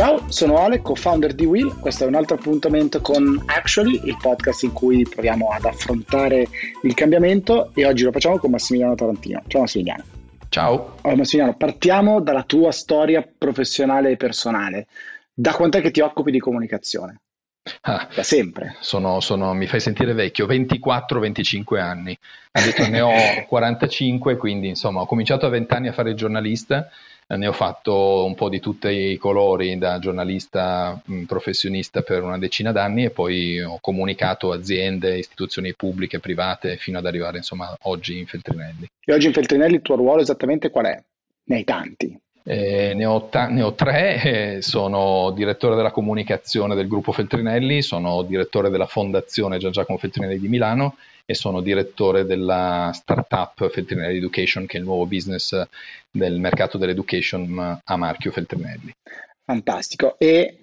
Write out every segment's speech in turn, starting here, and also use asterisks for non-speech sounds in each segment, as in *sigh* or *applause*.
Ciao, sono Ale, co-founder di Will. Questo è un altro appuntamento con Actually, il podcast in cui proviamo ad affrontare il cambiamento e oggi lo facciamo con Massimiliano Tarantino. Ciao Massimiliano. Ciao. Allora, Massimiliano, partiamo dalla tua storia professionale e personale. Da quant'è che ti occupi di comunicazione? Ah, da sempre. Sono, sono, mi fai sentire vecchio, 24-25 anni. Adesso ne ho 45, quindi insomma ho cominciato a 20 anni a fare il giornalista, ne ho fatto un po' di tutti i colori da giornalista professionista per una decina d'anni e poi ho comunicato aziende, istituzioni pubbliche, private fino ad arrivare insomma oggi in Feltrinelli. E oggi in Feltrinelli il tuo ruolo esattamente qual è? Ne hai tanti. Eh, ne, ho ta- ne, ho tre, eh, sono direttore della comunicazione del gruppo Feltrinelli, sono direttore della fondazione Gian Giacomo Feltrinelli di Milano e sono direttore della startup Feltrinelli Education, che è il nuovo business del mercato dell'education a marchio Feltrinelli. Fantastico. E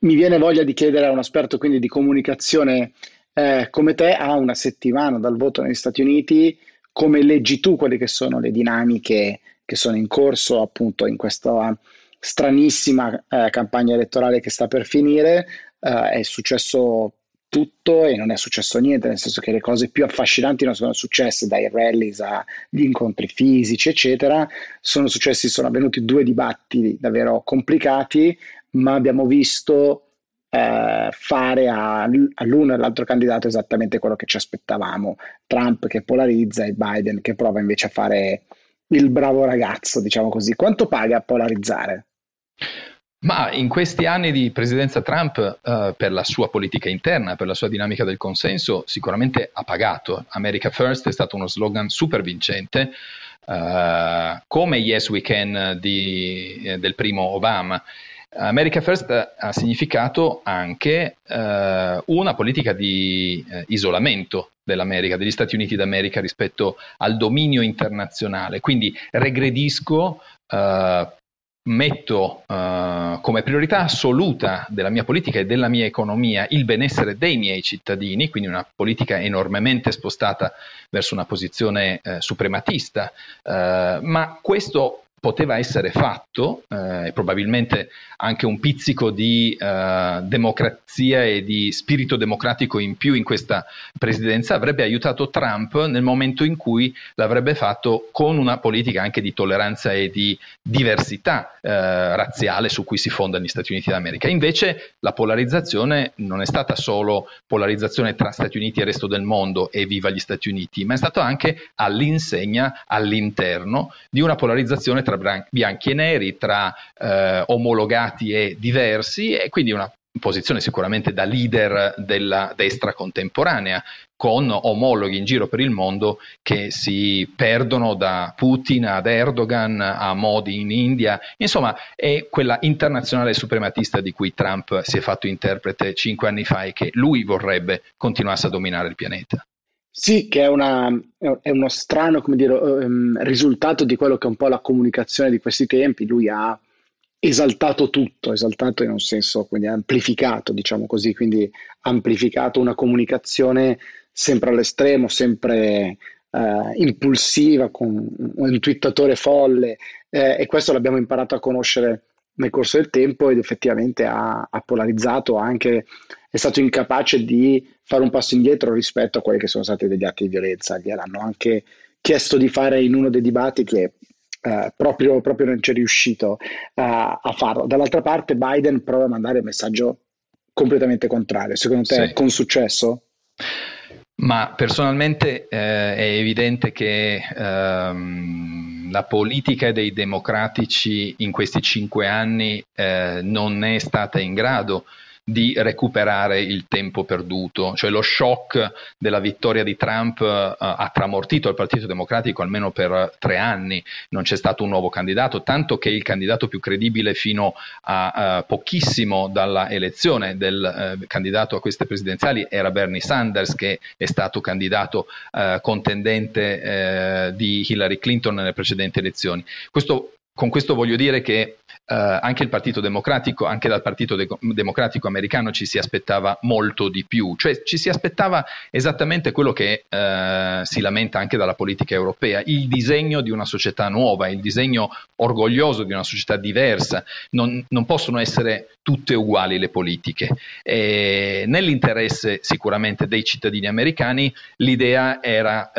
mi viene voglia di chiedere a un esperto quindi di comunicazione eh, come te, a una settimana dal voto negli Stati Uniti, come leggi tu quelle che sono le dinamiche che sono in corso appunto in questa stranissima eh, campagna elettorale che sta per finire. Eh, è successo tutto e non è successo niente, nel senso che le cose più affascinanti non sono successe dai rallies agli incontri fisici, eccetera. Sono successi, sono avvenuti due dibattiti davvero complicati, ma abbiamo visto eh, fare a, all'uno e all'altro candidato esattamente quello che ci aspettavamo. Trump che polarizza e Biden che prova invece a fare il bravo ragazzo, diciamo così. Quanto paga polarizzare? Ma in questi anni di presidenza Trump, uh, per la sua politica interna, per la sua dinamica del consenso, sicuramente ha pagato. America First è stato uno slogan super vincente, uh, come Yes We Can di, eh, del primo Obama. America First ha significato anche eh, una politica di eh, isolamento dell'America, degli Stati Uniti d'America rispetto al dominio internazionale. Quindi regredisco, eh, metto eh, come priorità assoluta della mia politica e della mia economia il benessere dei miei cittadini, quindi una politica enormemente spostata verso una posizione eh, suprematista, eh, ma questo poteva essere fatto eh, probabilmente anche un pizzico di eh, democrazia e di spirito democratico in più in questa presidenza avrebbe aiutato Trump nel momento in cui l'avrebbe fatto con una politica anche di tolleranza e di diversità eh, razziale su cui si fondano gli Stati Uniti d'America. Invece la polarizzazione non è stata solo polarizzazione tra Stati Uniti e resto del mondo e viva gli Stati Uniti, ma è stato anche all'insegna, all'interno di una polarizzazione tra bianchi e neri, tra eh, omologati e diversi e quindi una posizione sicuramente da leader della destra contemporanea, con omologhi in giro per il mondo che si perdono da Putin ad Erdogan a Modi in India, insomma è quella internazionale suprematista di cui Trump si è fatto interprete cinque anni fa e che lui vorrebbe continuasse a dominare il pianeta. Sì, che è, una, è uno strano dire, um, risultato di quello che è un po' la comunicazione di questi tempi. Lui ha esaltato tutto, esaltato in un senso, quindi amplificato, diciamo così, quindi amplificato una comunicazione sempre all'estremo, sempre uh, impulsiva, con un twittatore folle, eh, e questo l'abbiamo imparato a conoscere nel corso del tempo ed effettivamente ha, ha polarizzato anche è stato incapace di fare un passo indietro rispetto a quelli che sono stati degli atti di violenza. Gliel'hanno anche chiesto di fare in uno dei dibattiti e eh, proprio, proprio, non ci è riuscito uh, a farlo. Dall'altra parte Biden prova a mandare un messaggio completamente contrario. Secondo te sì. con successo? Ma personalmente eh, è evidente che ehm, la politica dei democratici in questi cinque anni eh, non è stata in grado di recuperare il tempo perduto, cioè lo shock della vittoria di Trump uh, ha tramortito il Partito Democratico almeno per tre anni, non c'è stato un nuovo candidato, tanto che il candidato più credibile fino a uh, pochissimo dalla elezione del uh, candidato a queste presidenziali era Bernie Sanders che è stato candidato contendente di Hillary Clinton nelle precedenti elezioni. Questo con questo voglio dire che eh, anche il Partito Democratico, anche dal Partito De- Democratico americano ci si aspettava molto di più, cioè ci si aspettava esattamente quello che eh, si lamenta anche dalla politica europea, il disegno di una società nuova, il disegno orgoglioso di una società diversa. Non, non possono essere tutte uguali le politiche. E nell'interesse sicuramente dei cittadini americani l'idea era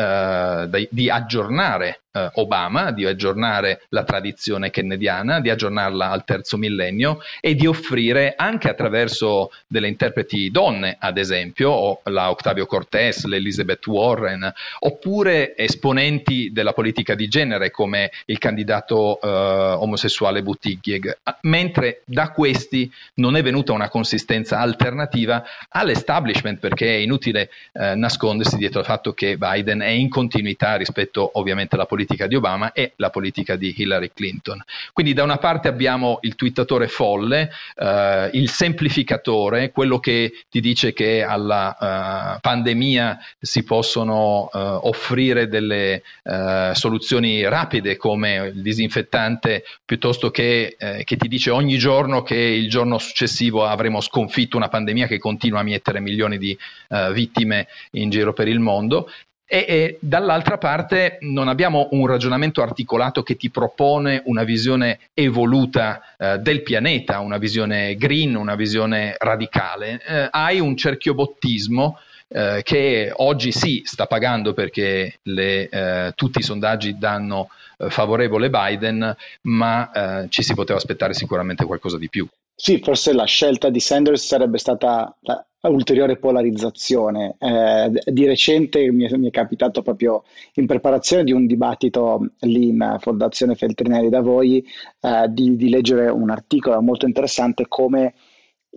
eh, di aggiornare eh, Obama, di aggiornare la tradizione kennediana, di aggiornarla al terzo millennio e di offrire anche attraverso delle interpreti donne, ad esempio, la Octavio Cortés, l'Elizabeth Warren, oppure esponenti della politica di genere come il candidato eh, omosessuale Buttigieg, mentre da questi non è venuta una consistenza alternativa all'establishment perché è inutile eh, nascondersi dietro al fatto che Biden è in continuità rispetto ovviamente alla politica di Obama e la politica di Hillary Clinton. Quindi da una parte abbiamo il twittatore folle, eh, il semplificatore, quello che ti dice che alla uh, pandemia si possono uh, offrire delle uh, soluzioni rapide come il disinfettante piuttosto che, eh, che ti dice ogni giorno che il giorno successivo avremo sconfitto una pandemia che continua a mietere milioni di uh, vittime in giro per il mondo. E, e, dall'altra parte non abbiamo un ragionamento articolato che ti propone una visione evoluta eh, del pianeta, una visione green, una visione radicale. Eh, hai un cerchiobottismo eh, che oggi sì sta pagando perché le, eh, tutti i sondaggi danno eh, favorevole Biden, ma eh, ci si poteva aspettare sicuramente qualcosa di più. Sì, forse la scelta di Sanders sarebbe stata la ulteriore polarizzazione. Eh, di recente mi è, mi è, capitato proprio in preparazione di un dibattito lì in Fondazione Feltrinelli da voi eh, di, di, leggere un articolo molto interessante come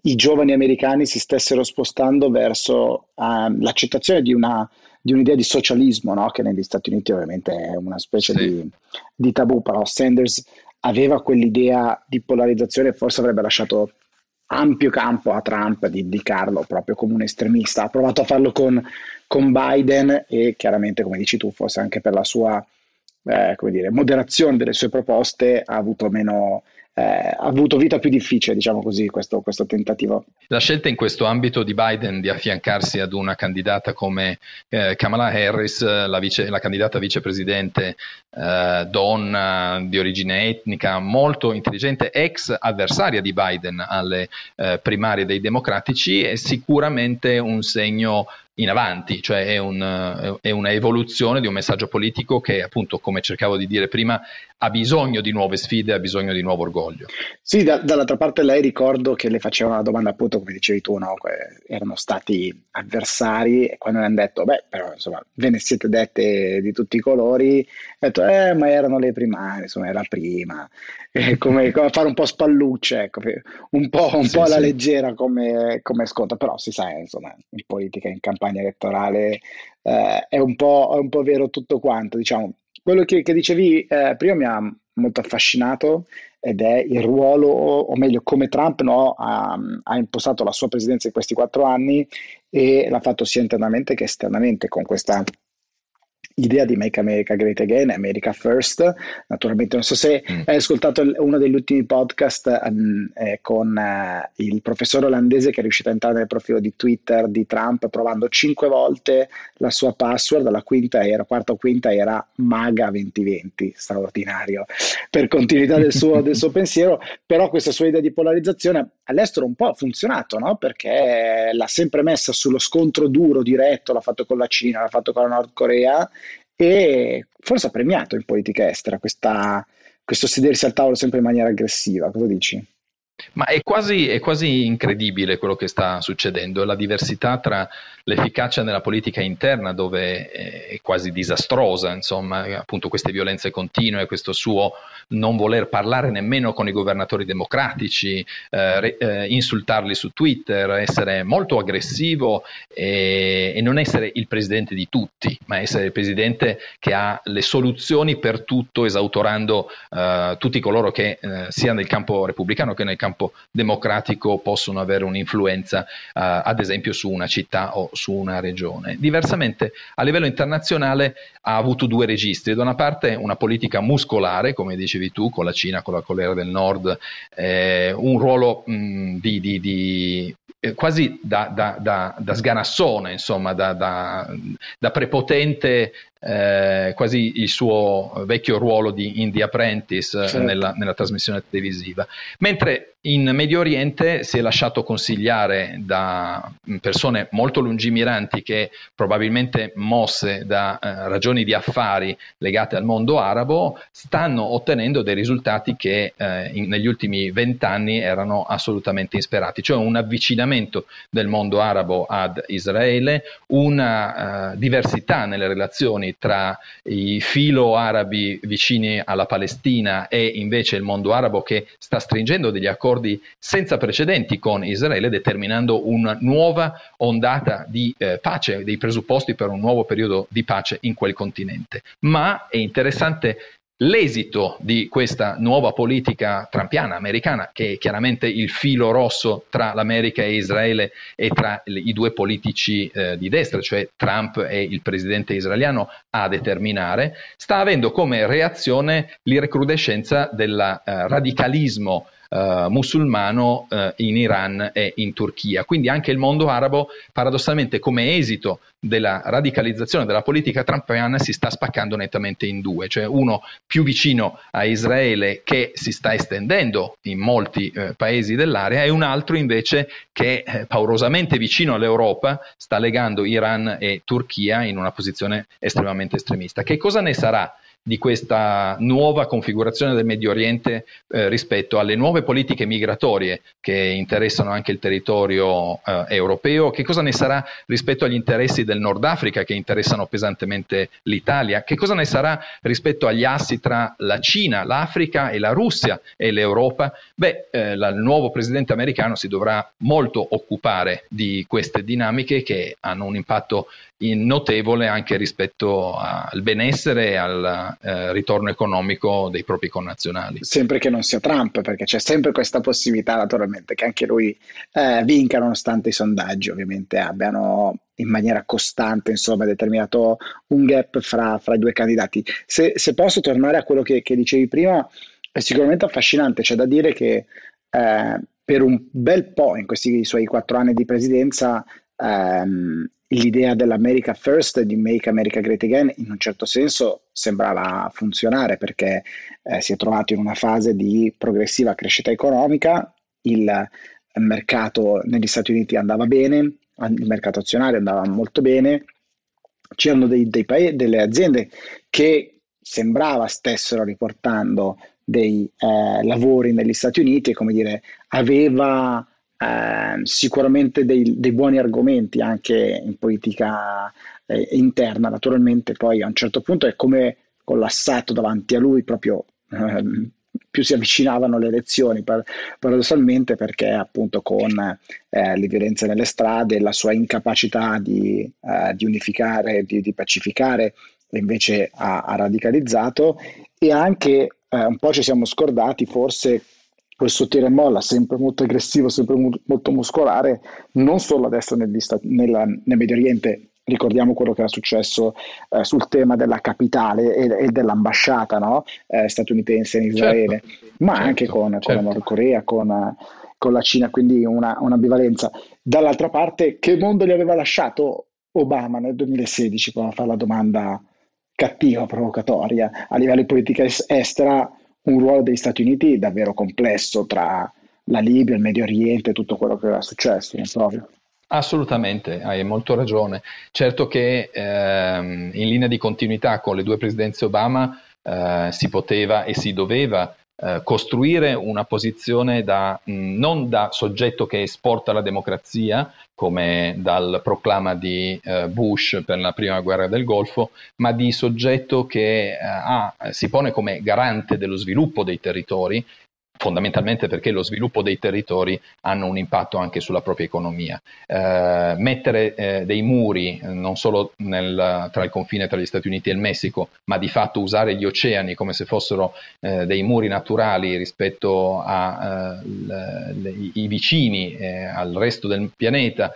i giovani americani si stessero spostando verso uh, l'accettazione di, una, di, un'idea di socialismo, no? che negli Stati Uniti ovviamente è una specie sì. di, di tabù, però Sanders aveva quell'idea di polarizzazione forse avrebbe lasciato ampio campo a Trump di indicarlo proprio come un estremista. Ha provato a farlo con, con Biden e chiaramente, come dici tu, forse anche per la sua eh, dire, moderazione delle sue proposte ha avuto meno, eh, avuto vita più difficile, diciamo così, questo, questo, tentativo. La scelta in questo ambito di Biden di affiancarsi ad una candidata come eh, Kamala Harris, la, vice, la, candidata vicepresidente eh, donna di origine etnica, molto intelligente, ex avversaria di Biden alle eh, primarie dei democratici, è sicuramente un segno in avanti, cioè è, un, è, una evoluzione di un messaggio politico che appunto, come cercavo di dire prima, ha bisogno di nuove sfide, ha bisogno di nuovo orgoglio. Sì, da, dall'altra parte lei ricordo che le faceva una domanda appunto come dicevi tu, no? erano stati avversari e quando le hanno detto, beh, però insomma, ve ne siete dette di tutti i colori, ha detto, eh, ma erano le primarie, insomma, era prima, *laughs* come, come, fare un po' spallucce, ecco, un po', un sì, po alla sì. leggera come, come sconto, però si sa, insomma, in politica, in campagna elettorale eh, è, un è, un po', vero tutto quanto, diciamo. Quello che, che dicevi eh, prima mi ha molto affascinato ed è il ruolo, o meglio come Trump no, ha, ha, impostato la sua presidenza in questi quattro anni e l'ha fatto sia internamente che esternamente con questa idea di Make America Great Again, America First. Naturalmente, non so se mm. hai ascoltato uno degli ultimi podcast um, eh, con uh, il professore olandese che è riuscito a entrare nel profilo di Twitter di Trump provando cinque volte la sua password, la quinta era, quarta o quinta era MAGA 2020, straordinario, per continuità del suo, del suo *laughs* pensiero, però questa sua idea di polarizzazione all'estero un po' ha funzionato, no? perché l'ha sempre messa sullo scontro duro, diretto, l'ha fatto con la Cina, l'ha fatto con la Nord Corea e forse ha premiato in politica estera questa, questo sedersi al tavolo sempre in maniera aggressiva. Cosa dici? Ma è quasi, è quasi, incredibile quello che sta succedendo, la diversità tra l'efficacia nella politica interna, dove è quasi disastrosa, insomma, appunto queste violenze continue, questo suo non voler parlare nemmeno con i governatori democratici, eh, eh, insultarli su Twitter, essere molto aggressivo e, e, non essere il presidente di tutti, ma essere il presidente che ha le soluzioni per tutto, esautorando eh, tutti coloro che, eh, sia nel campo repubblicano che nel campo democratico possono avere un'influenza, eh, ad esempio, su una città o su una regione. Diversamente, a livello internazionale ha avuto due registri. Da una parte una politica muscolare, come dicevi tu, con la Cina, con la Corea del Nord, eh, un ruolo mh, di, di, di eh, quasi da, da, da, da, sganassone, insomma, da, da prepotente eh, quasi il suo vecchio ruolo di Indie Apprentice eh, certo. nella, nella, trasmissione televisiva. Mentre in Medio Oriente si è lasciato consigliare da persone molto lungimiranti che probabilmente mosse da eh, ragioni di affari legate al mondo arabo, stanno ottenendo dei risultati che eh, in, negli ultimi vent'anni erano assolutamente insperati, cioè un avvicinamento del mondo arabo ad Israele, una uh, diversità nelle relazioni tra i filo arabi vicini alla Palestina e invece il mondo arabo che sta stringendo degli accordi senza precedenti con Israele, determinando una nuova ondata di eh, pace, dei presupposti per un nuovo periodo di pace in quel continente. Ma è interessante l'esito di questa nuova politica trampiana americana, che è chiaramente il filo rosso tra l'America e Israele e tra i due politici eh, di destra, cioè Trump e il presidente israeliano, a determinare, sta avendo come reazione l'irrecrudescenza del eh, radicalismo uh, musulmano uh, in Iran e in Turchia. Quindi anche il mondo arabo, paradossalmente, come esito della radicalizzazione della politica trumpiana, si sta spaccando nettamente in due, cioè uno più vicino a Israele che si sta estendendo in molti eh, paesi dell'area e un altro invece che eh, paurosamente vicino all'Europa sta legando Iran e Turchia in una posizione estremamente estremista. Che cosa ne sarà di questa nuova configurazione del Medio Oriente eh, rispetto alle nuove politiche migratorie che interessano anche il territorio eh, europeo, che cosa ne sarà rispetto agli interessi del Nord Africa che interessano pesantemente l'Italia, che cosa ne sarà rispetto agli assi tra la Cina, l'Africa e la Russia e l'Europa? Beh, eh, la, il nuovo presidente americano si dovrà molto occupare di queste dinamiche che hanno un impatto notevole anche rispetto al benessere e al eh, ritorno economico dei propri connazionali. Sempre che non sia Trump, perché c'è sempre questa possibilità naturalmente che anche lui eh, vinca nonostante i sondaggi ovviamente abbiano in maniera costante insomma, determinato un gap fra, fra i due candidati. Se, se, posso tornare a quello che, che, dicevi prima, è sicuramente affascinante, c'è da dire che eh, per un bel po' in questi suoi quattro anni di presidenza ehm, l'idea dell'America First di Make America Great Again in un certo senso sembrava funzionare perché eh, si è trovato in una fase di progressiva crescita economica, il mercato negli Stati Uniti andava bene, il mercato azionario andava molto bene, c'erano dei, dei paesi, delle aziende che sembrava stessero riportando dei eh, lavori negli Stati Uniti e come dire aveva Ehm, sicuramente dei, dei, buoni argomenti anche in politica eh, interna, naturalmente poi a un certo punto è come collassato davanti a lui proprio ehm, più si avvicinavano le elezioni, paradossalmente perché appunto con eh, le violenze nelle strade, la sua incapacità di, eh, di unificare, di, di, pacificare, invece ha, ha radicalizzato. E anche eh, un po' ci siamo scordati forse questo tira e molla sempre molto aggressivo, sempre mu- molto muscolare, non solo adesso Stati, nella, nel Medio Oriente, ricordiamo quello che era successo eh, sul tema della capitale e, e dell'ambasciata no? eh, statunitense in Israele, certo, ma certo, anche con, certo. con, la certo. Nord Corea, con, con, la Cina, quindi una, un'ambivalenza. Dall'altra parte, che mondo gli aveva lasciato Obama nel 2016? Prova a fare la domanda cattiva, provocatoria, a livello di politica estera un ruolo degli Stati Uniti davvero complesso tra la Libia, il Medio Oriente, tutto quello che era successo, non proprio. Assolutamente, hai molto ragione. Certo che ehm, in linea di continuità con le due presidenze Obama eh, si poteva e si doveva eh, costruire una posizione da, mh, non da soggetto che esporta la democrazia, come dal proclama di eh, Bush per la prima guerra del Golfo, ma di soggetto che eh, ha, si pone come garante dello sviluppo dei territori fondamentalmente perché lo sviluppo dei territori hanno un impatto anche sulla propria economia. Eh, mettere eh, dei muri eh, non solo nel, tra il confine tra gli Stati Uniti e il Messico, ma di fatto usare gli oceani come se fossero eh, dei muri naturali rispetto ai eh, vicini, eh, al resto del pianeta,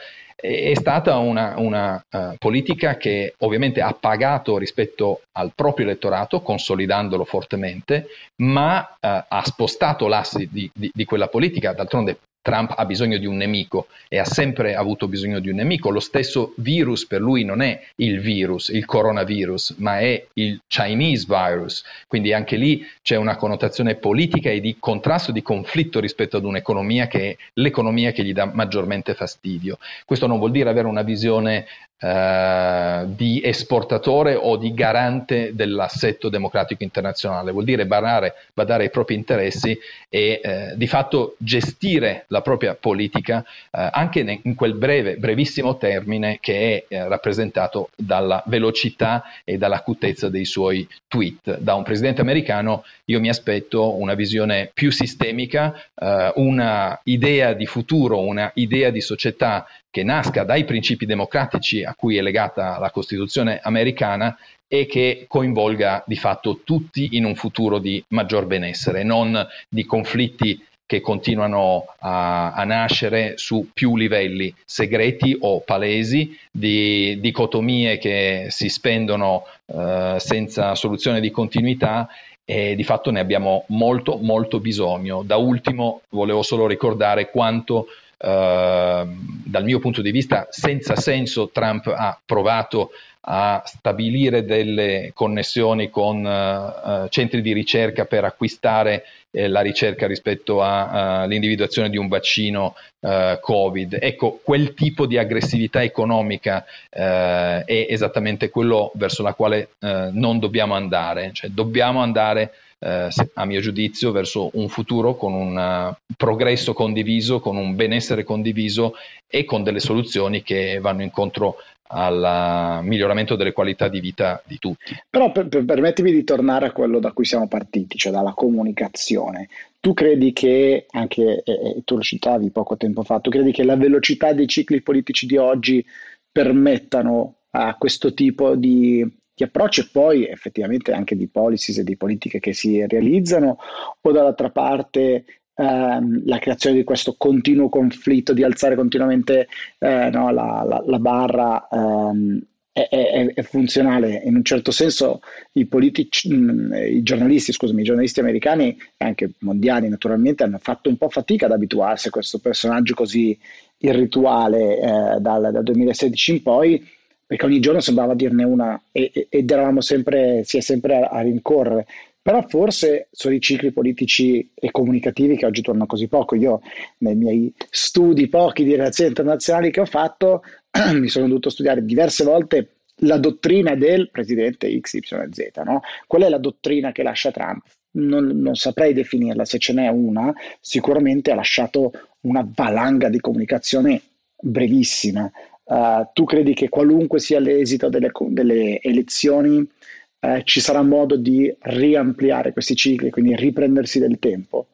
è stata una, una uh, politica che ovviamente ha pagato rispetto al proprio elettorato, consolidandolo fortemente, ma uh, ha spostato l'asse di, di, di, quella politica. D'altronde Trump ha bisogno di un nemico e ha sempre avuto bisogno di un nemico. Lo stesso virus per lui non è il virus, il coronavirus, ma è il Chinese virus. Quindi anche lì c'è una connotazione politica e di contrasto, di conflitto rispetto ad un'economia che è l'economia che gli dà maggiormente fastidio. Questo non vuol dire avere una visione eh, di esportatore o di garante dell'assetto democratico internazionale, vuol dire badare, badare ai propri interessi e eh, di fatto gestire la propria politica eh, anche in quel breve, brevissimo termine che è eh, rappresentato dalla velocità e dall'acutezza dei suoi tweet. Da un presidente americano io mi aspetto una visione più sistemica, eh, una idea di futuro, una idea di società che nasca dai principi democratici a cui è legata la Costituzione americana e che coinvolga di fatto tutti in un futuro di maggior benessere, non di conflitti che continuano a, a, nascere su più livelli segreti o palesi, di dicotomie che si spendono eh, senza soluzione di continuità e di fatto ne abbiamo molto molto bisogno. Da ultimo volevo solo ricordare quanto dal mio punto di vista senza senso Trump ha provato a stabilire delle connessioni con uh, centri di ricerca per acquistare eh, la ricerca rispetto all'individuazione uh, di un vaccino uh, Covid. Ecco, quel tipo di aggressività economica è esattamente quello verso la quale non dobbiamo andare, cioè dobbiamo andare eh, a mio giudizio, verso un futuro con un uh, progresso condiviso, con un benessere condiviso e con delle soluzioni che vanno incontro al miglioramento delle qualità di vita di tutti. Però per, per, permettimi di tornare a quello da cui siamo partiti, cioè dalla comunicazione. Tu credi che, anche eh, tu lo citavi poco tempo fa, tu credi che la velocità dei cicli politici di oggi permettano a questo tipo di approcci e poi effettivamente anche di policies e di politiche che si realizzano, o dall'altra parte ehm, la creazione di questo continuo conflitto, di alzare continuamente eh, no, la, la, la, barra. Ehm, è, è, è, funzionale in un certo senso i politici, mm, i giornalisti, scusami, i giornalisti americani e anche mondiali naturalmente hanno fatto un po' fatica ad abituarsi a questo personaggio così irrituale eh, dal, dal 2016 in poi perché ogni giorno sembrava dirne una e, ed eravamo sempre, si è sempre a, a rincorrere. Però forse sono i cicli politici e comunicativi che oggi tornano così poco. Io nei miei studi pochi di relazioni internazionali che ho fatto *clears throat* mi sono dovuto studiare diverse volte la dottrina del presidente XYZ. No? Qual è la dottrina che lascia Trump? Non, non, saprei definirla, se ce n'è una, sicuramente ha lasciato una valanga di comunicazione brevissima, Uh, tu credi che qualunque sia l'esito delle, delle elezioni uh, ci sarà modo di riampliare questi cicli, quindi riprendersi del tempo?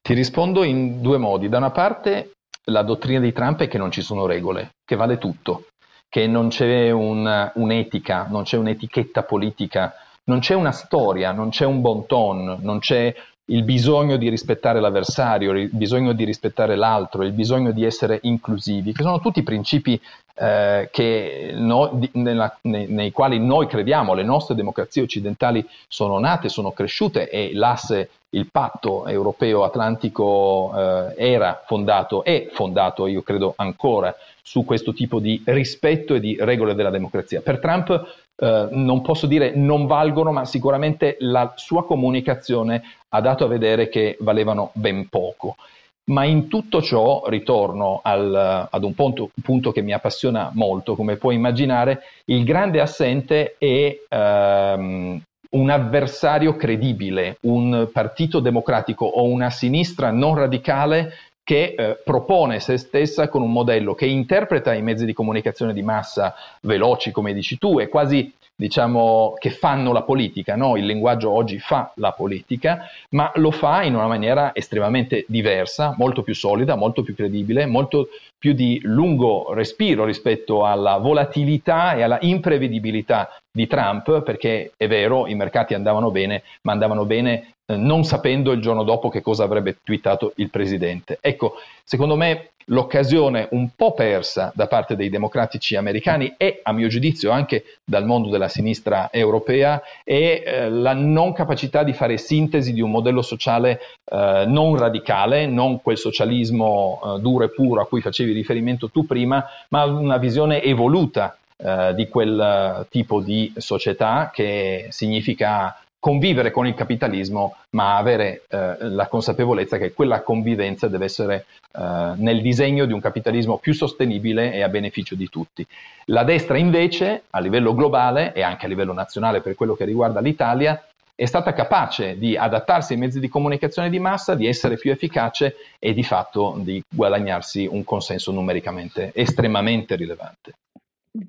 Ti rispondo in due modi. Da una parte la dottrina di Trump è che non ci sono regole, che vale tutto, che non c'è un, un'etica, non c'è un'etichetta politica, non c'è una storia, non c'è un bon ton, non c'è il bisogno di rispettare l'avversario, il bisogno di rispettare l'altro, il bisogno di essere inclusivi, che sono tutti principi eh, no, di, nella, nei, nei, quali noi crediamo, le nostre democrazie occidentali sono nate, sono cresciute e l'asse, il patto europeo atlantico eh, era fondato, è fondato, io credo ancora, su questo tipo di rispetto e di regole della democrazia. Per Trump eh, non posso dire non valgono, ma sicuramente la sua comunicazione ha dato a vedere che valevano ben poco. Ma in tutto ciò ritorno al, ad un punto, punto, che mi appassiona molto, come puoi immaginare, il grande assente è ehm, un avversario credibile, un partito democratico o una sinistra non radicale che eh, propone se stessa con un modello che interpreta i mezzi di comunicazione di massa veloci, come dici tu, e quasi diciamo, che fanno la politica, no? il linguaggio oggi fa la politica, ma lo fa in una maniera estremamente diversa, molto più solida, molto più credibile, molto più di lungo respiro rispetto alla volatilità e alla imprevedibilità di Trump, perché è vero, i mercati andavano bene, ma andavano bene non sapendo il giorno dopo che cosa avrebbe twittato il presidente. Ecco, secondo me l'occasione un po' persa da parte dei democratici americani e a mio giudizio anche dal mondo della sinistra europea è eh, la non capacità di fare sintesi di un modello sociale eh, non radicale, non quel socialismo eh, duro e puro a cui facevi riferimento tu prima, ma una visione evoluta eh, di quel tipo di società che significa convivere con il capitalismo, ma avere eh, la consapevolezza che quella convivenza deve essere eh, nel disegno di un capitalismo più sostenibile e a beneficio di tutti. La destra invece, a livello globale e anche a livello nazionale per quello che riguarda l'Italia, è stata capace di adattarsi ai mezzi di comunicazione di massa, di essere più efficace e di fatto di guadagnarsi un consenso numericamente estremamente rilevante.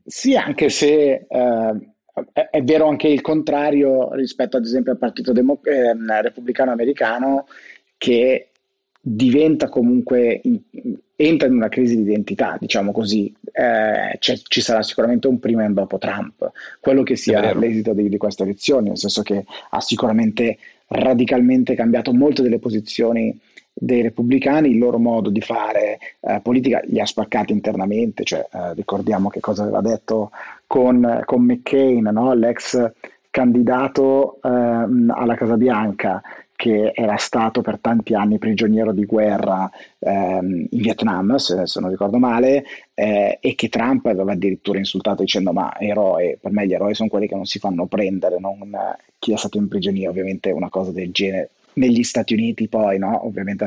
Sì, anche se eh, è, vero anche il contrario rispetto ad esempio al Partito Demo- eh, Repubblicano Americano che diventa comunque, in, entra in una crisi di identità, diciamo così, eh, ci sarà sicuramente un prima e un dopo Trump, quello che sia l'esito di, di queste elezioni, nel senso che ha sicuramente radicalmente cambiato molte delle posizioni dei repubblicani, il loro modo di fare eh, politica li ha spaccati internamente, cioè, eh, ricordiamo che cosa aveva detto con, con McCain, no? l'ex candidato eh, alla Casa Bianca che era stato per tanti anni prigioniero di guerra ehm, in Vietnam, se, se, non ricordo male, eh, e che Trump aveva addirittura insultato dicendo ma eroe, per me gli eroi sono quelli che non si fanno prendere, non chi è stato in prigionia, ovviamente una cosa del genere negli Stati Uniti poi, no? ovviamente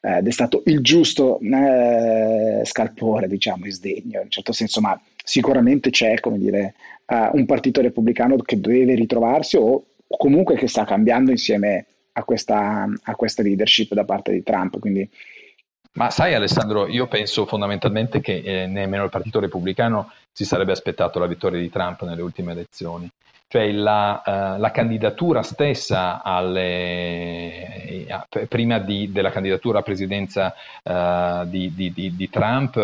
eh, ed è stato il giusto eh, scalpore, diciamo, in sdegno, in un certo senso, ma sicuramente c'è, come dire, uh, un partito repubblicano che deve ritrovarsi o comunque che sta cambiando insieme a questa, a questa leadership da parte di Trump, quindi ma sai Alessandro, io penso fondamentalmente che eh, nemmeno il Partito Repubblicano si sarebbe aspettato la vittoria di Trump nelle ultime elezioni. Cioè la, uh, la candidatura stessa alle, a, prima di, della candidatura a presidenza uh, di, di, di, Trump,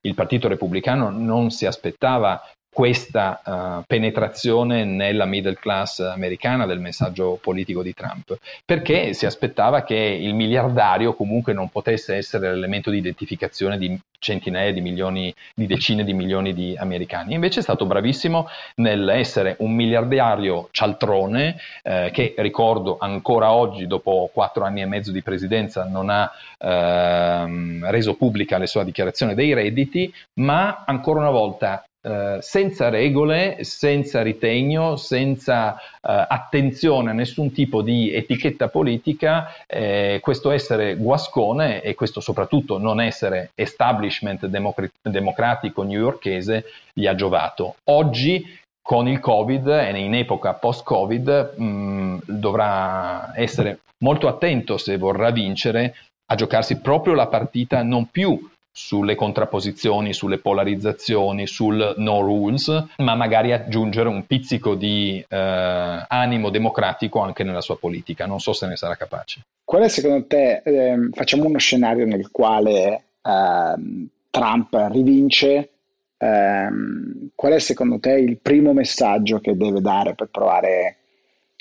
il Partito Repubblicano non si aspettava questa uh, penetrazione nella middle class americana del messaggio politico di Trump, perché si aspettava che il miliardario comunque non potesse essere l'elemento di identificazione di centinaia di milioni, di decine di milioni di americani. Invece è stato bravissimo nell'essere un miliardario cialtrone eh, che ricordo ancora oggi, dopo quattro anni e mezzo di presidenza, non ha ehm, reso pubblica le sue dichiarazioni dei redditi, ma ancora una volta eh, senza regole, senza ritegno, senza eh, attenzione a nessun tipo di etichetta politica, eh, questo essere guascone e questo soprattutto non essere establishment democr- democratico newyorkese gli ha giovato. Oggi con il Covid e in epoca post-Covid mh, mm, dovrà essere molto attento se vorrà vincere a giocarsi proprio la partita non più sulle contrapposizioni, sulle polarizzazioni, sul no rules, ma magari aggiungere un pizzico di eh, animo democratico anche nella sua politica. Non so se ne sarà capace. Qual è secondo te, eh, facciamo uno scenario nel quale eh, Trump rivince, ehm, qual è secondo te il primo messaggio che deve dare per provare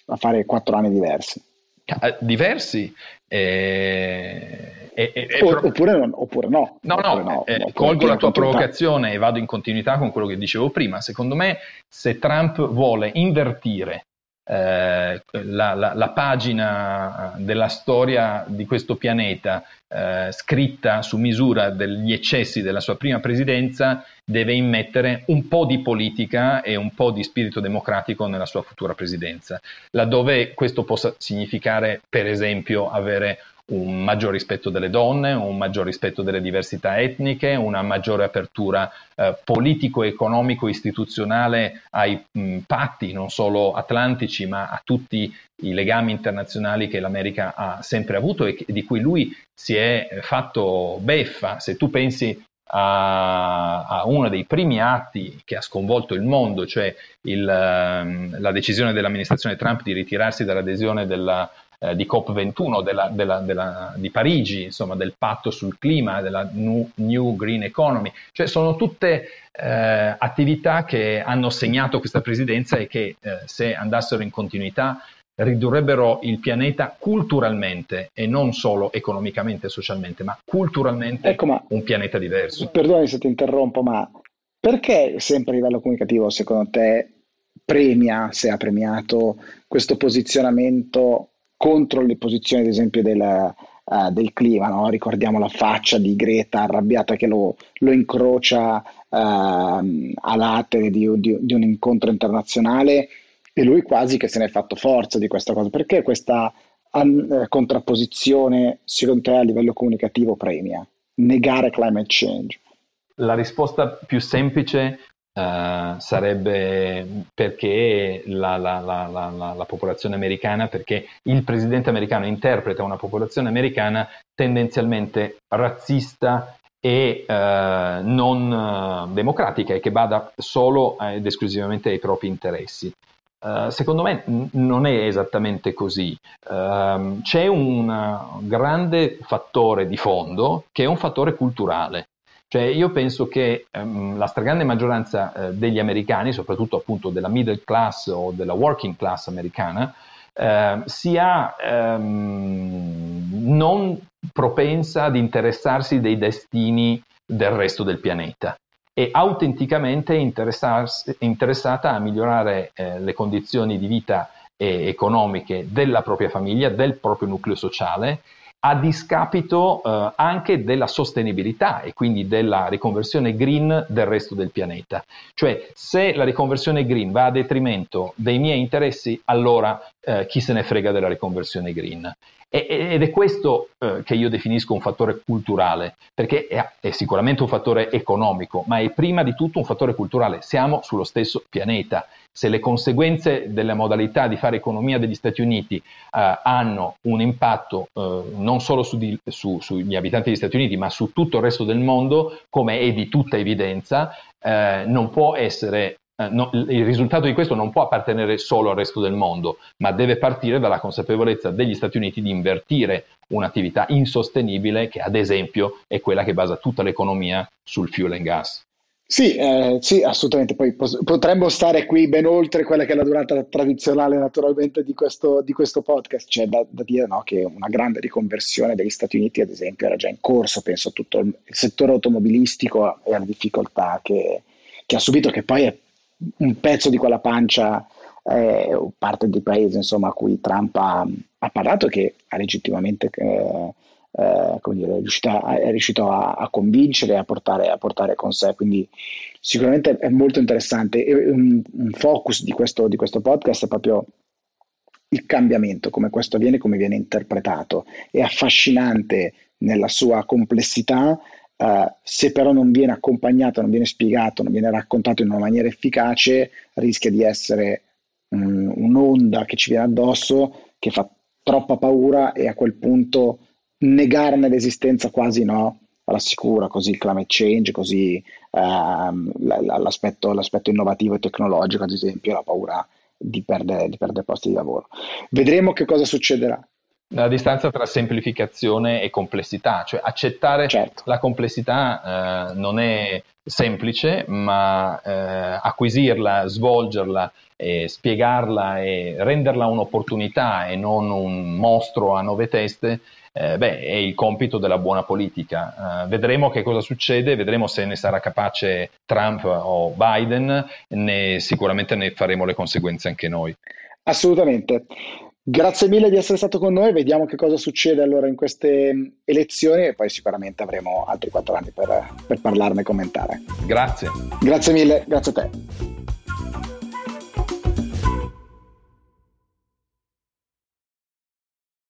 a fare quattro anni diversi? Eh, diversi? Eh e, e, oppure, non, oppure, no. No, oppure no, no eh, colgo la tua provocazione e vado in continuità con quello che dicevo prima. Secondo me, se Trump vuole invertire eh, la, la, la, pagina della storia di questo pianeta eh, scritta su misura degli eccessi della sua prima presidenza, deve immettere un po' di politica e un po' di spirito democratico nella sua futura presidenza, laddove questo possa significare, per esempio, avere un maggior rispetto delle donne, un maggior rispetto delle diversità etniche, una maggiore apertura eh, politico-economico-istituzionale ai mh, patti non solo atlantici ma a tutti i legami internazionali che l'America ha sempre avuto e che, di cui lui si è fatto beffa. Se tu pensi a, a, uno dei primi atti che ha sconvolto il mondo, cioè il, ehm, la decisione dell'amministrazione Trump di ritirarsi dall'adesione della, eh, di COP21 della, della, della, di Parigi, insomma del patto sul clima, della New, New Green Economy, cioè sono tutte eh, attività che hanno segnato questa presidenza e che eh, se andassero in continuità ridurrebbero il pianeta culturalmente e non solo economicamente e socialmente, ma culturalmente ecco, ma, un pianeta diverso. Perdoni se ti interrompo, ma perché sempre a livello comunicativo secondo te premia, se ha premiato questo posizionamento contro le posizioni ad esempio del, uh, del clima? No? Ricordiamo la faccia di Greta arrabbiata che lo, lo incrocia uh, a latere di, di, di un incontro internazionale e lui quasi che se ne è fatto forza di questa cosa. Perché questa an- eh, contrapposizione, secondo te, a livello comunicativo premia? Negare climate change? La risposta più semplice uh, sarebbe perché la, la, la, la, popolazione americana, perché il presidente americano interpreta una popolazione americana tendenzialmente razzista e uh, non uh, democratica e che bada solo ed esclusivamente ai propri interessi. Secondo me n- non è esattamente così. Uh, c'è un grande fattore di fondo che è un fattore culturale. Cioè io penso che um, la stragrande maggioranza uh, degli americani, soprattutto appunto della middle class o della working class americana, ehm, sia um, non propensa ad interessarsi dei destini del resto del pianeta è autenticamente interessata a migliorare eh, le condizioni di vita eh, economiche della propria famiglia, del proprio nucleo sociale, a discapito eh, anche della sostenibilità e quindi della riconversione green del resto del pianeta. Cioè, se la riconversione green va a detrimento dei miei interessi, allora eh, chi se ne frega della riconversione green. Ed è questo eh, che io definisco un fattore culturale, perché è, sicuramente un fattore economico, ma è prima di tutto un fattore culturale. Siamo sullo stesso pianeta. Se le conseguenze della modalità di fare economia degli Stati Uniti eh, hanno un impatto eh, non solo su di, su, sugli abitanti degli Stati Uniti, ma su tutto il resto del mondo, come è di tutta evidenza, eh, non può essere eh, no, il risultato di questo non può appartenere solo al resto del mondo, ma deve partire dalla consapevolezza degli Stati Uniti di invertire un'attività insostenibile che ad esempio è quella che basa tutta l'economia sul fuel and gas. Sì, eh, sì, assolutamente. Poi potremmo stare qui ben oltre quella che è la durata tradizionale, naturalmente, di questo, di questo podcast. C'è da, da dire no, che una grande riconversione degli Stati Uniti, ad esempio, era già in corso. Penso a tutto il, il settore automobilistico e alle difficoltà che, che ha subito, che poi è un pezzo di quella pancia eh, parte dei paesi insomma, a cui Trump ha, ha parlato che ha legittimamente eh, eh, dire, è riuscito, a, è riuscito a, a convincere e a portare, a portare, con sé. Quindi sicuramente è molto interessante. E un, un focus di questo, di questo podcast è proprio il cambiamento, come questo avviene, come viene interpretato. È affascinante nella sua complessità, Uh, se però non viene accompagnato, non viene spiegato, non viene raccontato in una maniera efficace, rischia di essere um, un'onda che ci viene addosso, che fa troppa paura e a quel punto negarne l'esistenza quasi no, alla sicura, così il climate change, così uh, l'aspetto, l'aspetto, innovativo e tecnologico, ad esempio, la paura di perdere, di perdere posti di lavoro. Vedremo che cosa succederà. La distanza tra semplificazione e complessità, cioè accettare certo. la complessità eh, non è semplice, ma eh, acquisirla, svolgerla, e spiegarla e renderla un'opportunità e non un mostro a nove teste, eh, beh, è il compito della buona politica. Eh, vedremo che cosa succede, vedremo se ne sarà capace Trump o Biden, ne, sicuramente ne faremo le conseguenze anche noi. Assolutamente. Grazie mille di essere stato con noi, vediamo che cosa succede allora in queste elezioni e poi sicuramente avremo altri quattro anni per, per parlarne e commentare. Grazie. Grazie mille, grazie a te.